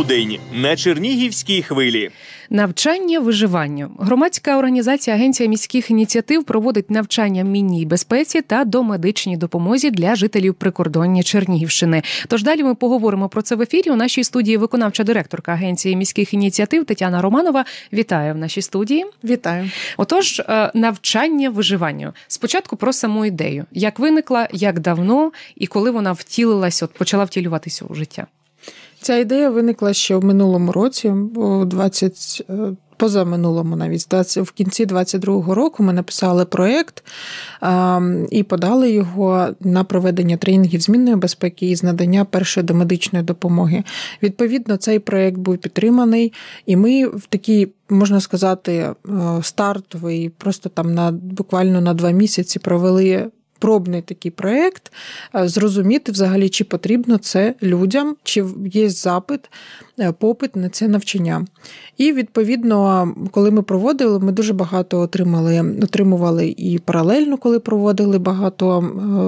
полудень на Чернігівській хвилі. Навчання виживанню. Громадська організація Агенція міських ініціатив проводить навчання мінній безпеці та домедичній допомозі для жителів прикордоння Чернігівщини. Тож далі ми поговоримо про це в ефірі. У нашій студії виконавча директорка Агенції міських ініціатив Тетяна Романова. Вітаю в нашій студії. Вітаю. Отож, е, навчання виживанню. Спочатку про саму ідею, як виникла, як давно і коли вона втілилась, от почала втілюватися у життя. Ця ідея виникла ще в минулому році, у 20, е, позаминулому навіть в кінці 22-го року ми написали проєкт і подали його на проведення тренінгів змінної безпеки і з надання першої домедичної допомоги. Відповідно, цей проєкт був підтриманий, і ми в такій. Можна сказати, е, стартовий, просто там на буквально на два місяці провели пробний такий проєкт, е, зрозуміти взагалі, чи потрібно це людям, чи є запит, е, попит на це навчання. І відповідно, коли ми проводили, ми дуже багато отримали, отримували і паралельно, коли проводили багато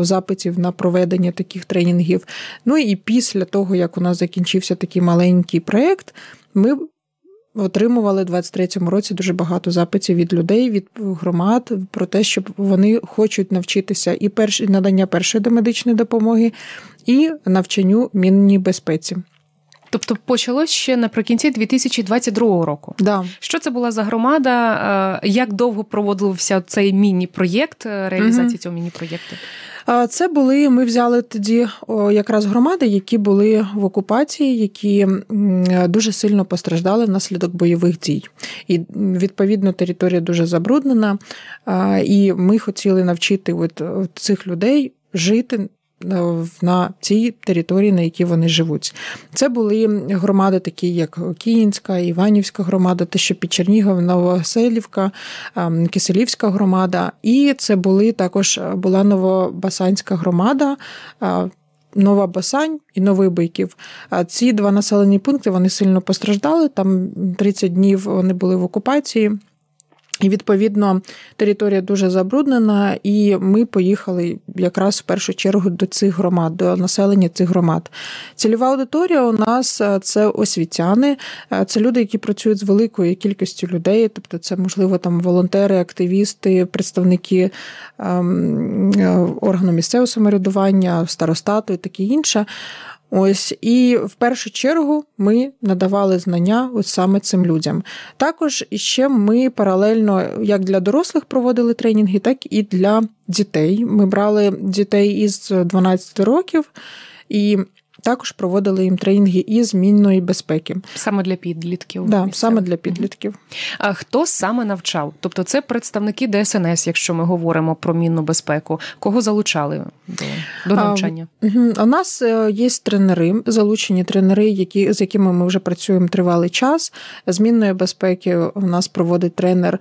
е, запитів на проведення таких тренінгів. Ну і після того, як у нас закінчився такий маленький проєкт, ми отримували в 23-му році дуже багато запитів від людей, від громад про те, що вони хочуть навчитися і перш, надання першої домедичної допомоги, і навчанню мінній безпеці. Тобто почалось ще наприкінці 2022 року. Да. Що це була за громада? Е, як довго проводився цей міні-проєкт е, реалізації угу. цього міні-проєкту? Це були ми взяли тоді якраз громади, які були в окупації, які дуже сильно постраждали внаслідок бойових дій. І відповідно територія дуже забруднена. І ми хотіли навчити от цих людей жити на цій території, на якій вони живуть. Це були громади, такі як Київська, Іванівська громада, те, що під Чернігов, Новоселівка, Киселівська громада, і це були також була Новобасанська громада. Нова Басань і Новий Биків. Ці два населені пункти вони сильно постраждали. Там 30 днів вони були в окупації. І відповідно територія дуже забруднена, і ми поїхали якраз в першу чергу до цих громад, до населення цих громад. Цільова аудиторія у нас е, це освітяни, е, це люди, які працюють з великою кількістю людей, тобто це, можливо, там волонтери, активісти, представники ем, е, органу місцевого самоврядування, старостату і таке інше. Ось і в першу чергу ми надавали знання от саме цим людям. Також ще ми паралельно як для дорослих проводили тренінги, так і для дітей. Ми брали дітей із 12 років і також проводили їм тренінги із змінної безпеки. Саме для підлітків. Да, саме для підлітків. А хто саме навчав? Тобто це представники ДСНС, якщо ми говоримо про мінну безпеку. Кого залучали до, до навчання? А, у нас е, є тренери, залучені тренери, які, з якими ми вже працюємо тривалий час. Змінної безпеки у нас проводить тренер.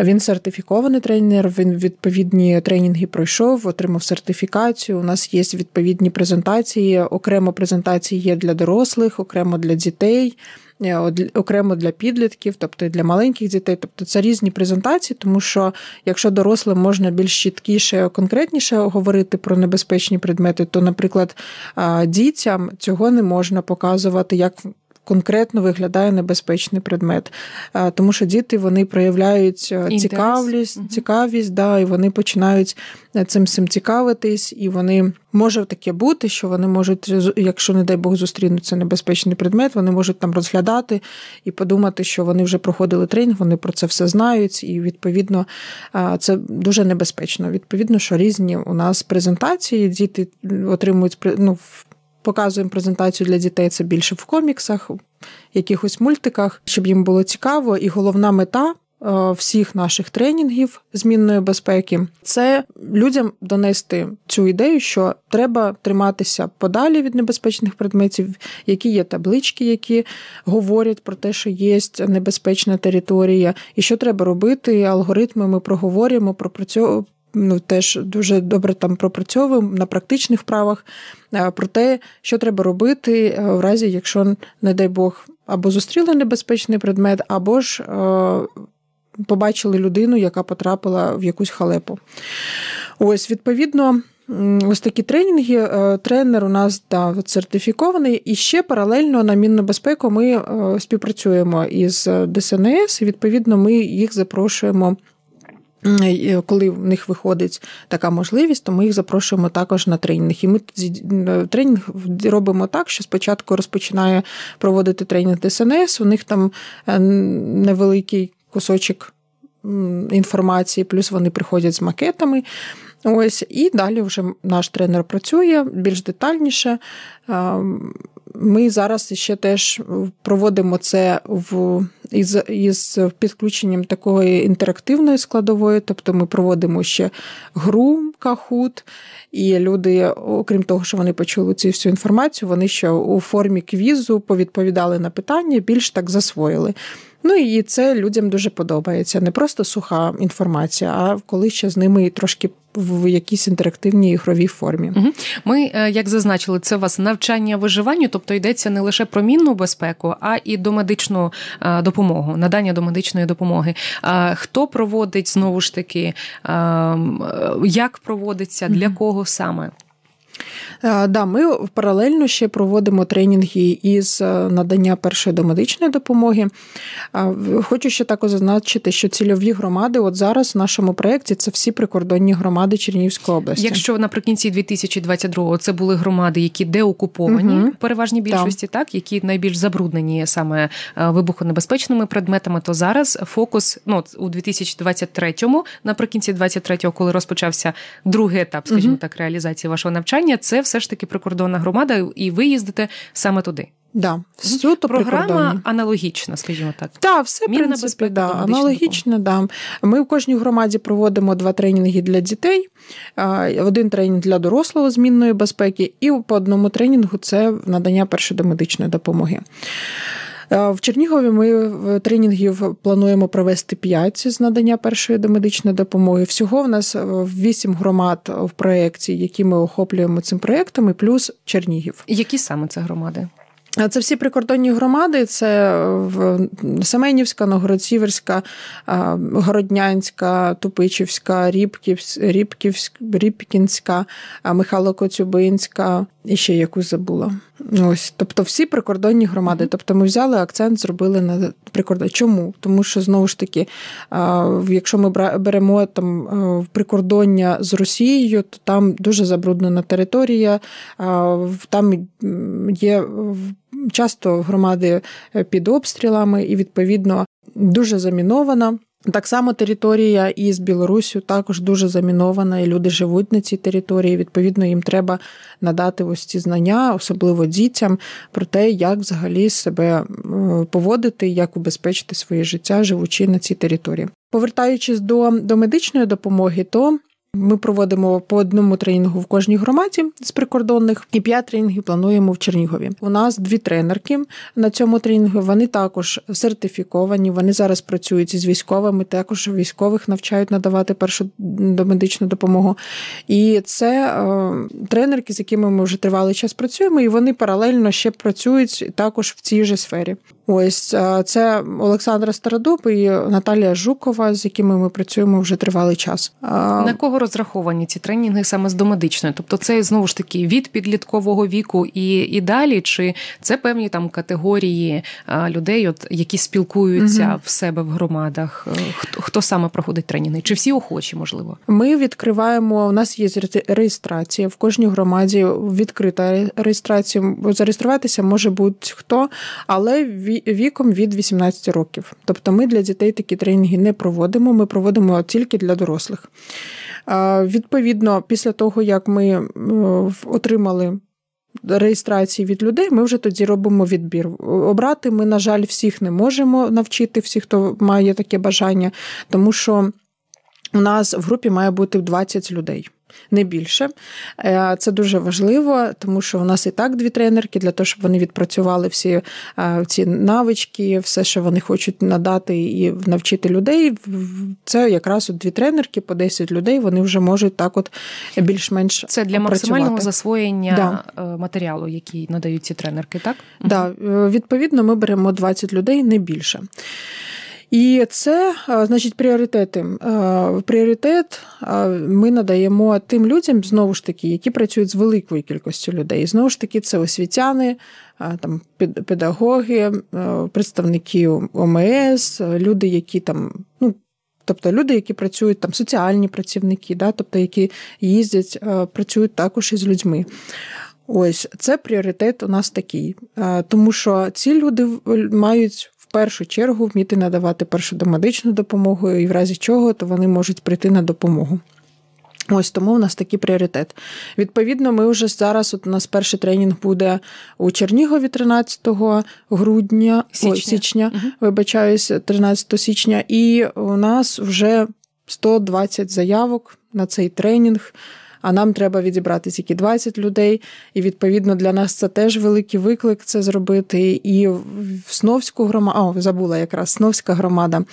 Він сертифікований тренер. Він відповідні тренінги пройшов, отримав сертифікацію. У нас є відповідні презентації. Окремо презентації є для дорослих, окремо для дітей. Е, окремо для підлітків, тобто для маленьких дітей, тобто це різні презентації, тому що якщо дорослим можна більш чіткіше, конкретніше говорити про небезпечні предмети, то, наприклад, дітям цього не можна показувати як конкретно виглядає небезпечний предмет. Тому що діти вони проявляють е, цікавість, цікавість, да, і вони починають е, цим цим цікавитись, і вони може таке бути, що вони можуть, якщо, не дай Бог, зустрінуться небезпечний предмет, вони можуть там розглядати і подумати, що вони вже проходили тренінг, вони про це все знають, і відповідно це дуже небезпечно. Відповідно, що різні у нас презентації, діти отримують ну, показуємо презентацію для дітей це більше в коміксах, якихось мультиках, щоб їм було цікаво. І головна мета. Е, всіх наших тренінгів змінної безпеки це людям донести цю ідею, що треба триматися подалі від небезпечних предметів, які є таблички, які говорять про те, що є небезпечна територія, і що треба робити. Алгоритми ми проговорюємо, пропрацьовуємо ну, теж дуже добре там пропрацьовуємо на практичних вправах е, про те, що треба робити е, в разі, якщо, не дай Бог, або зустріли небезпечний предмет, або ж е, побачили людину, яка потрапила в якусь халепу. Ось, відповідно. ось такі тренінги. Тренер у нас да, сертифікований, і ще паралельно на мінну безпеку ми співпрацюємо із ДСНС. і Відповідно, ми їх запрошуємо. Коли в них виходить така можливість, то ми їх запрошуємо також на тренінг. І ми тренінг робимо так, що спочатку розпочинає проводити тренінг ДСНС. У них там невеликий кусочок інформації, плюс вони приходять з макетами. Ось, І далі вже наш тренер працює більш детальніше. Ми зараз ще теж проводимо це в із із підключенням такої інтерактивної складової, тобто ми проводимо ще гру кахут, і люди, окрім того, що вони почули цю всю інформацію, вони ще у формі квізу повідповідали на питання, більш так засвоїли. Ну і це людям дуже подобається. Не просто суха інформація, а коли ще з ними трошки в якійсь інтерактивній ігровій формі. Ми, е, як зазначили, це у вас навчання виживанню, тобто йдеться не лише про мінну безпеку, а і до медичну е, допомогу, надання до медичної допомоги. Хто проводить знову ж таки, як проводиться, для кого саме? Е, да, Ми паралельно ще проводимо тренінги із е, надання першої домедичної допомоги. Е, хочу ще також зазначити, що цільові громади, от зараз в нашому проєкті це всі прикордонні громади Чернігівської області. Якщо наприкінці 2022-го це були громади, які деокуповані угу. в переважній більшості, так. так які найбільш забруднені саме вибухонебезпечними предметами, то зараз фокус ну у 2023-му, наприкінці 23-го, коли розпочався другий етап, скажімо угу. так, реалізації вашого навчання, це все ж таки прикордонна громада, і ви їздите саме туди. Да, суто Програма аналогічна, скажімо так. Так, все в принципі, да, аналогічно. Да. Ми в кожній громаді проводимо два тренінги для дітей, один тренінг для дорослого змінної безпеки, і по одному тренінгу це надання першої домедичної допомоги. Е, в Чернігові ми тренінгів плануємо провести 5 з надання першої домедичної допомоги. Всього в нас 8 громад в проєкті, які ми охоплюємо цим проєктом, і плюс Чернігів. Які саме це громади? Це всі прикордонні громади: це Семенівська, Новгород-Сіверська, Городнянська, Тупичівська, Рібківська, Рібкінська, Михайло Коцюбинська і ще якусь забула. Ось, тобто, всі прикордонні громади. Тобто, ми взяли акцент, зробили на прикордон. Чому? Тому що знову ж таки, якщо ми беремо там прикордоння з Росією, то там дуже забруднена територія, там є часто громади під обстрілами, і відповідно дуже замінована. Так само територія із Білорусю також дуже замінована, і люди живуть на цій території. Відповідно, їм треба надати ось ці знання, особливо дітям, про те, як взагалі себе поводити, як убезпечити своє життя, живучи на цій території. Повертаючись до, до медичної допомоги, то ми проводимо по одному тренінгу в кожній громаді з прикордонних, і п'ять тренінгів плануємо в Чернігові. У нас дві тренерки на цьому тренінгу. Вони також сертифіковані. Вони зараз працюють із військовими. Також військових навчають надавати першу медичну допомогу. І це е, тренерки, з якими ми вже тривалий час працюємо, і вони паралельно ще працюють також в цій же сфері. Ось е, це Олександра Стародуб і Наталія Жукова, з якими ми працюємо вже тривалий час. На кого розраховані ці тренінги саме з домедичної? Тобто, це знову ж таки від підліткового віку і і далі, чи це певні там категорії людей, от які спілкуються угу. в себе в громадах? Е, хто хто саме проходить тренінги? Чи всі охочі можливо? Ми відкриваємо. У нас є реєстрація в кожній громаді. Відкрита реєстрація. Зареєструватися може будь-хто, але віком від 18 років. Тобто ми для дітей такі тренінги не проводимо, ми проводимо тільки для дорослих. Відповідно, після того, як ми отримали реєстрації від людей, ми вже тоді робимо відбір. Обрати ми, на жаль, всіх не можемо навчити, всіх, хто має таке бажання, тому що у нас в групі має бути 20 людей не більше. Е, це дуже важливо, тому що у нас і так дві тренерки для того, щоб вони відпрацювали всі е, ці навички, все, що вони хочуть надати і навчити людей. Це якраз от дві тренерки по 10 людей. Вони вже можуть так, от більш-менш це для максимального працювати. засвоєння да. Е, матеріалу, який надають ці тренерки, так? Да. Відповідно, ми беремо 20 людей не більше. І це, значить, пріоритети. Пріоритет ми надаємо тим людям, знову ж таки, які працюють з великою кількістю людей. Знову ж таки, це освітяни, там педагоги, представники ОМС, люди, які там, ну. Тобто люди, які працюють там, соціальні працівники, да, тобто які їздять, працюють також із людьми. Ось це пріоритет у нас такий, тому що ці люди мають першу чергу вміти надавати першу домедичну допомогу, і в разі чого то вони можуть прийти на допомогу. Ось тому у нас такий пріоритет. Відповідно, ми вже зараз. От у нас перший тренінг буде у Чернігові 13 грудня січня, Ой, січня угу. вибачаюсь, 13 січня, і у нас вже 120 заявок на цей тренінг а нам треба відібрати тільки 20 людей. І відповідно для нас це теж великий виклик це зробити. І в Сновську громаду, о, забула якраз Сновська громада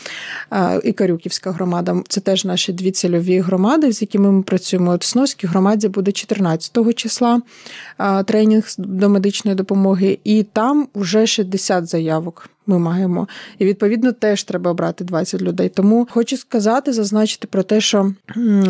і Карюківська громада. Це теж наші дві цільові громади, з якими ми працюємо. От в Сновській громаді буде 14 числа тренінг до медичної допомоги, і там вже 60 заявок ми маємо. І відповідно теж треба обрати 20 людей. Тому хочу сказати, зазначити про те, що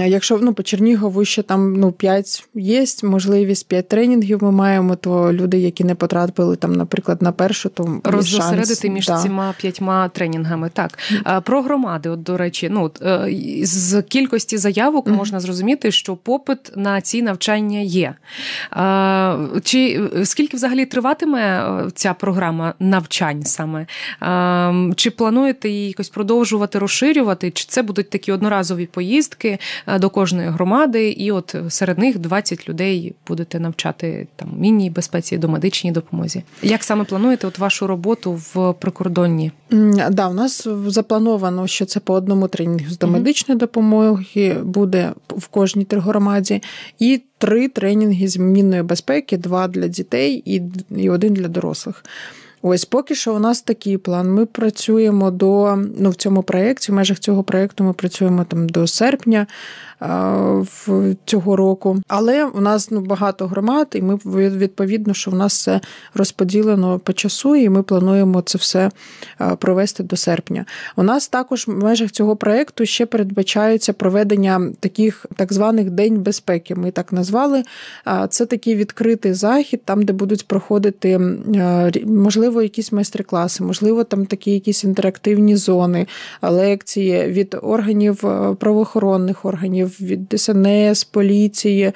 якщо ну по Чернігову ще там ну 5 є, можливість 5 тренінгів ми маємо, то люди, які не потрапили там, наприклад, на першу, то роззосередити між да. цими п'ятьма тренінгами. Так про громади, от до речі, ну е, з кількості заявок mm-hmm. можна зрозуміти, що попит на ці навчання є. Чи скільки взагалі триватиме е, ця програма навчань саме? Ем, чи плануєте її якось продовжувати розширювати? Чи це будуть такі одноразові поїздки е, до кожної громади, і от серед них 20 людей будете навчати там мінній безпеці, до медичній допомозі? Як саме плануєте от вашу роботу в прикордонні? Да, у нас заплановано, що це по одному тренінгу з домедичної допомоги буде в кожній тригромаді, і три тренінги з мінної безпеки: два для дітей і один для дорослих. Ось поки що у нас такий план. Ми працюємо до ну в цьому проєкті, в межах цього проєкту ми працюємо там до серпня в цього року. Але у нас ну багато громад, і ми відповідно, що в нас все розподілено по часу, і ми плануємо це все провести до серпня. У нас також в межах цього проєкту ще передбачається проведення таких так званих день безпеки. Ми так назвали. Це такий відкритий захід, там де будуть проходити можливо якісь майстер-класи, можливо, там такі якісь інтерактивні зони, лекції від органів правоохоронних органів від ДСНС, поліції,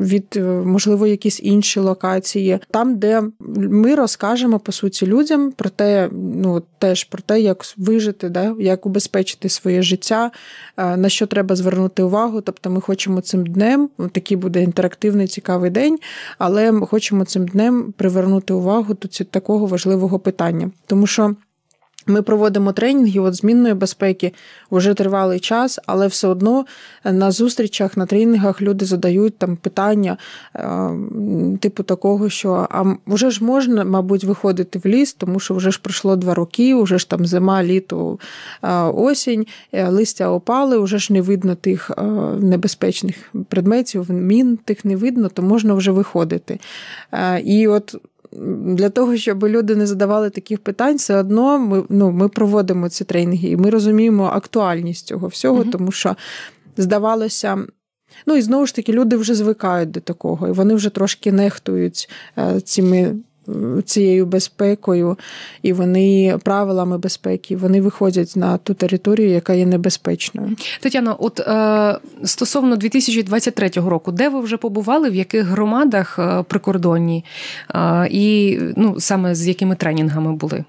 від можливо якісь інші локації, там, де ми розкажемо по суті людям про те, ну теж про те, як вижити, да, як убезпечити своє життя, на що треба звернути увагу. Тобто, ми хочемо цим днем, такий буде інтерактивний цікавий день, але ми хочемо цим днем привернути увагу до такого важливого питання, тому що. Ми проводимо тренінги от змінної безпеки вже тривалий час, але все одно на зустрічах, на тренінгах люди задають там питання, е, типу такого, що а вже ж можна, мабуть, виходити в ліс, тому що вже ж пройшло два роки, вже ж там зима, літо, е, осінь, е, листя опали, вже ж не видно тих небезпечних предметів, мін тих не видно, то можна вже виходити. І от для того, щоб люди не задавали таких питань, все одно ми ну, ми проводимо ці тренінги, і ми розуміємо актуальність цього всього, угу. тому що здавалося. Ну і знову ж таки, люди вже звикають до такого, і вони вже трошки нехтують е, цими цією безпекою, і вони правилами безпеки, вони виходять на ту територію, яка є небезпечною. Тетяно, от е, стосовно 2023 року, де ви вже побували, в яких громадах е, прикордонні, е, і ну саме з якими тренінгами були?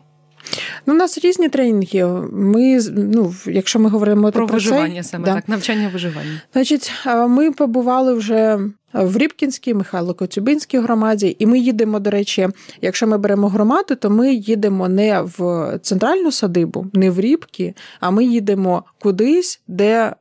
Ну, У нас різні тренінги. Ми, ну, Якщо ми говоримо про, про виживання, це, саме да. так, навчання виживання. Значить, ми побували вже в Рібкінській, Михайло Коцюбинській громаді, і ми їдемо, до речі, якщо ми беремо громаду, то ми їдемо не в центральну садибу, не в Рібки, а ми їдемо кудись, де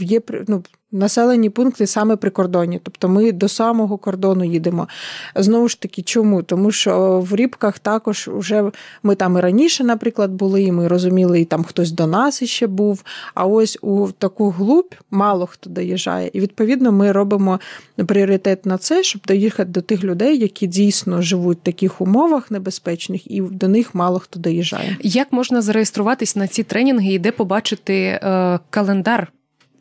є ну, населені пункти саме прикордонні. Тобто ми до самого кордону їдемо. Знову ж таки, чому? Тому що в Рібках також вже ми там і раніше, наприклад, були, і ми розуміли, і там хтось до нас іще був. А ось у таку глубь мало хто доїжджає. І відповідно ми робимо пріоритет на це, щоб доїхати до тих людей, які дійсно живуть в таких умовах небезпечних, і до них мало хто доїжджає. Як можна зареєструватись на ці тренінги і де побачити е, календар?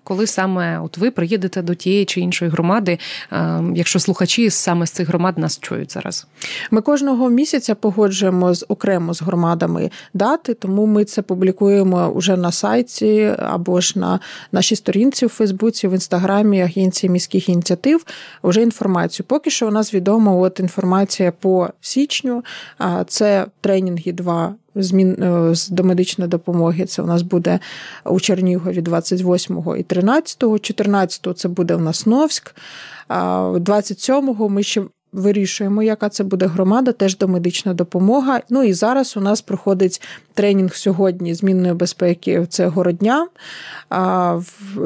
Коли саме от ви приїдете до тієї чи іншої громади, е, якщо слухачі саме з цих громад нас чують зараз? Ми кожного місяця погоджуємо з окремо з громадами дати, тому ми це публікуємо уже на сайті або ж на нашій сторінці в Фейсбуці, в інстаграмі Агенції міських ініціатив. Вже інформацію. Поки що у нас відома от інформація по січню. Це тренінги 2 змін е, з домедичної допомоги. Це у нас буде у Чернігові 28 і 13, 14 це буде в нас Новськ. 27-го ми ще вирішуємо, яка це буде громада, теж домедична допомога. Ну і зараз у нас проходить тренінг сьогодні змінної безпеки. Це городня. А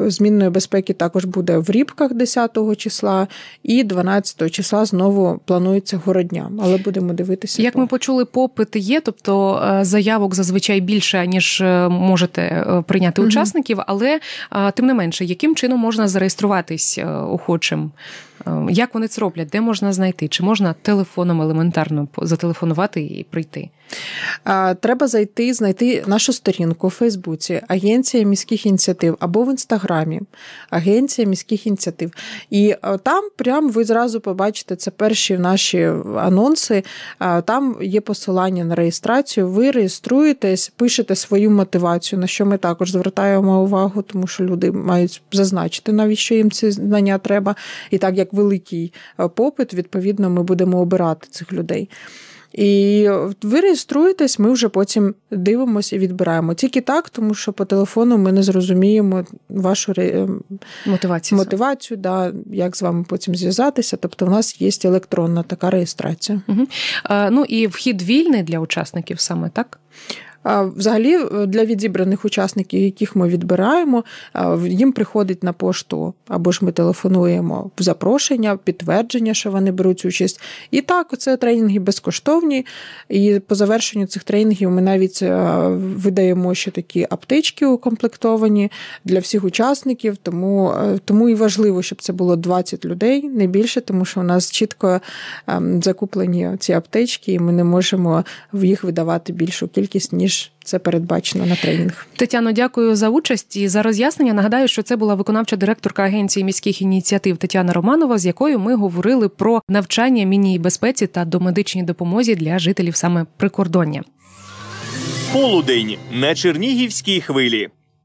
змінної безпеки також буде в Рібках 10 числа, і 12 числа знову планується городня. Але будемо дивитися. Як ми почули, попит є, тобто е, заявок зазвичай більше ніж е, можете е, прийняти угу. учасників, але тим не менше, яким чином можна зареєструватись охочим? Як вони це роблять? Де можна знайти? Чи можна телефоном елементарно зателефонувати і прийти? Треба зайти, знайти нашу сторінку у Фейсбуці, Агенція міських ініціатив або в інстаграмі Агенція міських ініціатив. І там прям ви зразу побачите це перші наші анонси. Там є посилання на реєстрацію. Ви реєструєтесь, пишете свою мотивацію, на що ми також звертаємо увагу, тому що люди мають зазначити, навіщо їм ці знання треба. І так як великий попит, відповідно, ми будемо обирати цих людей. І ви реєструєтесь, ми вже потім дивимося і відбираємо. Тільки так, тому що по телефону ми не зрозуміємо вашу ре... мотивацію, мотивацію да, як з вами потім зв'язатися. Тобто, у нас є електронна така реєстрація. Угу. А, Ну і вхід вільний для учасників саме так. Взагалі, е, для відібраних учасників, яких ми відбираємо, їм приходить на пошту або ж ми телефонуємо запрошення, підтвердження, що вони беруть участь. І так, це тренінги безкоштовні. І по завершенню цих тренінгів ми навіть е, видаємо ще такі аптечки укомплектовані для всіх учасників. Тому е, тому і важливо, щоб це було 20 людей, не більше, тому що у нас чітко ем, закуплені ці аптечки, і ми не можемо їх видавати більшу кількість ніж ніж це передбачено на тренінг. Тетяно, дякую за участь і за роз'яснення. Нагадаю, що це була виконавча директорка агенції міських ініціатив Тетяна Романова, з якою ми говорили про навчання міні безпеці та домедичній допомозі для жителів саме прикордоння. Полудень на Чернігівській хвилі.